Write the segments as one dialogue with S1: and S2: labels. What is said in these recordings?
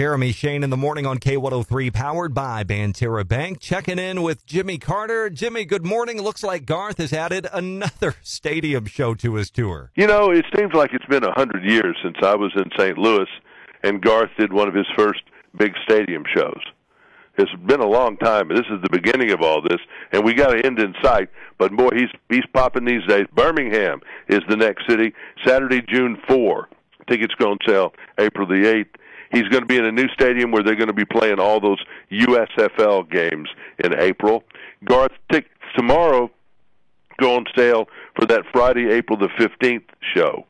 S1: Jeremy Shane in the morning on K103, powered by Banterra Bank. Checking in with Jimmy Carter. Jimmy, good morning. Looks like Garth has added another stadium show to his tour.
S2: You know, it seems like it's been a hundred years since I was in St. Louis, and Garth did one of his first big stadium shows. It's been a long time, and this is the beginning of all this, and we got an end in sight. But boy, he's he's popping these days. Birmingham is the next city. Saturday, June four. Tickets go on sale April the eighth. He's going to be in a new stadium where they're going to be playing all those USFL games in April. Garth tickets tomorrow go on sale for that Friday, April the 15th show.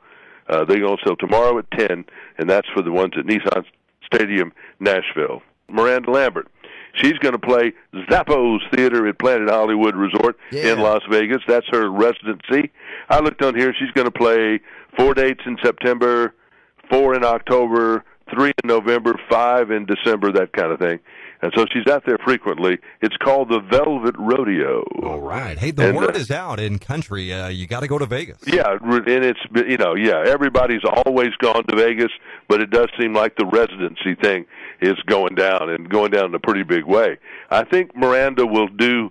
S2: Uh, they go on sale tomorrow at 10, and that's for the ones at Nissan Stadium, Nashville. Miranda Lambert. She's going to play Zappos Theater at Planet Hollywood Resort
S1: Yeah.
S2: in Las Vegas. That's her residency. I looked on here. She's going to play four dates in September, four in October, three in November, five in December, that kind of thing. And so she's out there frequently. It's called the Velvet Rodeo.
S1: All right. Hey, the
S2: And,
S1: word
S2: uh,
S1: is out in country. Uh, you got to go to Vegas.
S2: Yeah, and it's you know, yeah, everybody's always gone to Vegas, but it does seem like the residency thing is going down and going down in a pretty big way. I think Miranda will do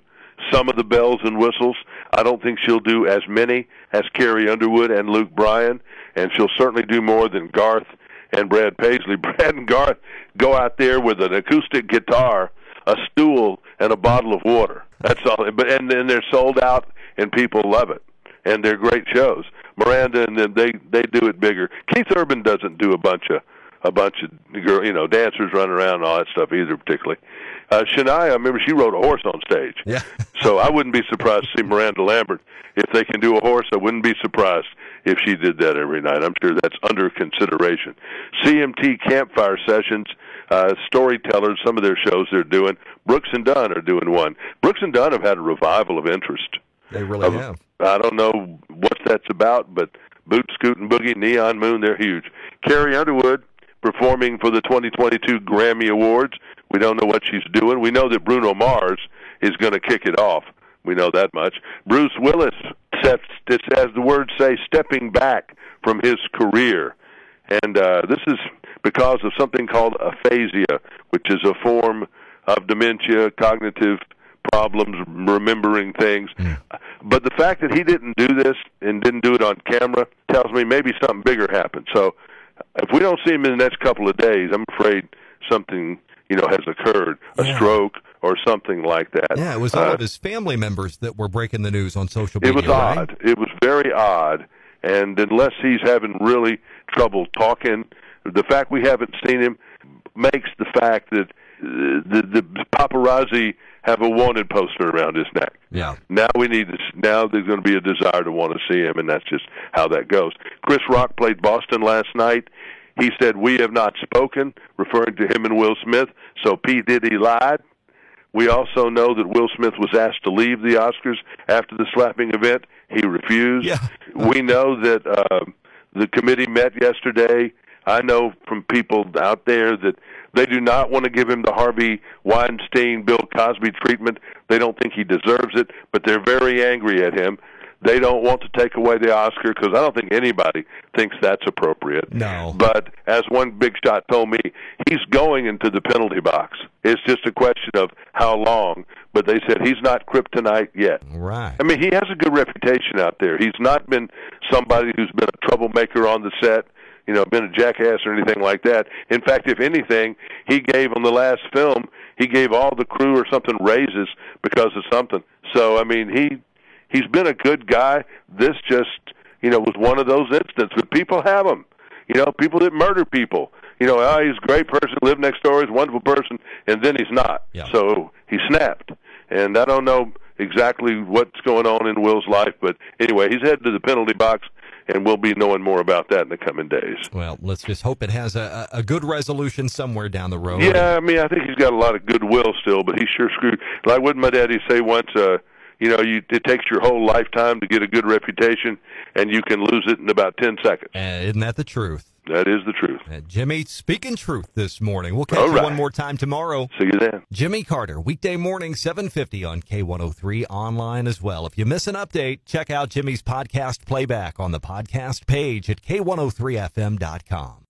S2: some of the bells and whistles. I don't think she'll do as many as Carrie Underwood and Luke Bryan, and she'll certainly do more than Garth and Brad Paisley. Brad and Garth go out there with an acoustic guitar, a stool, and a bottle of water. That's all. But and then they're sold out, and people love it, and they're great shows. Miranda and them they they do it bigger. Keith Urban doesn't do a bunch of a bunch of girl, you know, dancers running around and all that stuff either, particularly. Uh, Shania, I remember she rode a horse on stage.
S1: Yeah.
S2: So I wouldn't be surprised to see Miranda Lambert if they can do a horse. I wouldn't be surprised if she did that every night. I'm sure that's under consideration. CMT campfire sessions, uh, storytellers, some of their shows they're doing. Brooks and Dunn are doing one. Brooks and Dunn have had a revival of interest.
S1: They really
S2: Of-
S1: have.
S2: I don't know what that's about, but Boot Scootin' Boogie, Neon Moon, they're huge. Carrie Underwood performing for the 2022 Grammy Awards. We don't know what she's doing. We know that Bruno Mars is going to kick it off. We know that much. Bruce Willis, steps, as the words say, stepping back from his career. And uh, this is because of something called aphasia, which is a form of dementia, cognitive problems, remembering things. But the fact that he didn't do this and didn't do it on camera tells me maybe something bigger happened. So if we don't see him in the next couple of days, I'm afraid something you know has occurred, a
S1: Yeah.
S2: stroke or something like that.
S1: Yeah, it was all
S2: Uh,
S1: of his family members that were breaking the news on social media.
S2: it was
S1: right?
S2: odd. It was very odd. And unless he's having really trouble talking, the fact we haven't seen him makes the fact that the, the paparazzi have a wanted poster around his neck.
S1: Yeah.
S2: Now we need this. Now there's going to be a desire to want to see him, and that's just how that goes. Chris Rock played Boston last night. He said, "We have not spoken," referring to him and Will Smith. So P Diddy lied. We also know that Will Smith was asked to leave the Oscars after the slapping event. He refused.
S1: Yeah.
S2: we know that uh, the committee met yesterday. I know from people out there that they do not want to give him the Harvey Weinstein, Bill Cosby treatment. They don't think he deserves it, but they're very angry at him. They don't want to take away the Oscar because I don't think anybody thinks that's appropriate.
S1: No.
S2: But as one big shot told me, he's going into the penalty box. It's just a question of how long. But they said he's not kryptonite yet.
S1: Right.
S2: I mean, he has a good reputation out there. He's not been somebody who's been a troublemaker on the set, you know, been a jackass or anything like that. In fact, if anything, he gave on the last film, he gave all the crew or something raises because of something. So, I mean, he he's been a good guy. This just, you know, was one of those instances. But people have him. You know, people that murder people. You know, oh, he's a great person, lived next door, he's a wonderful person, and then he's not.
S1: Yeah.
S2: So he snapped. And I don't know exactly what's going on in Will's life, but anyway, he's headed to the penalty box, and we'll be knowing more about that in the coming days.
S1: Well, let's just hope it has a, a good resolution somewhere down the road.
S2: Yeah, I mean, I think he's got a lot of goodwill still, but he sure screwed. Like what my daddy say once, uh, you know, you it takes your whole lifetime to get a good reputation, and you can lose it in about ten seconds.
S1: Uh, isn't that the truth?
S2: That is the truth.
S1: Uh, Jimmy, speaking truth this morning. We'll catch
S2: All
S1: you
S2: right.
S1: one more time tomorrow.
S2: See you then.
S1: Jimmy Carter, weekday morning, 750 on K103, online as well. If you miss an update, check out Jimmy's podcast playback on the podcast page at k103fm.com.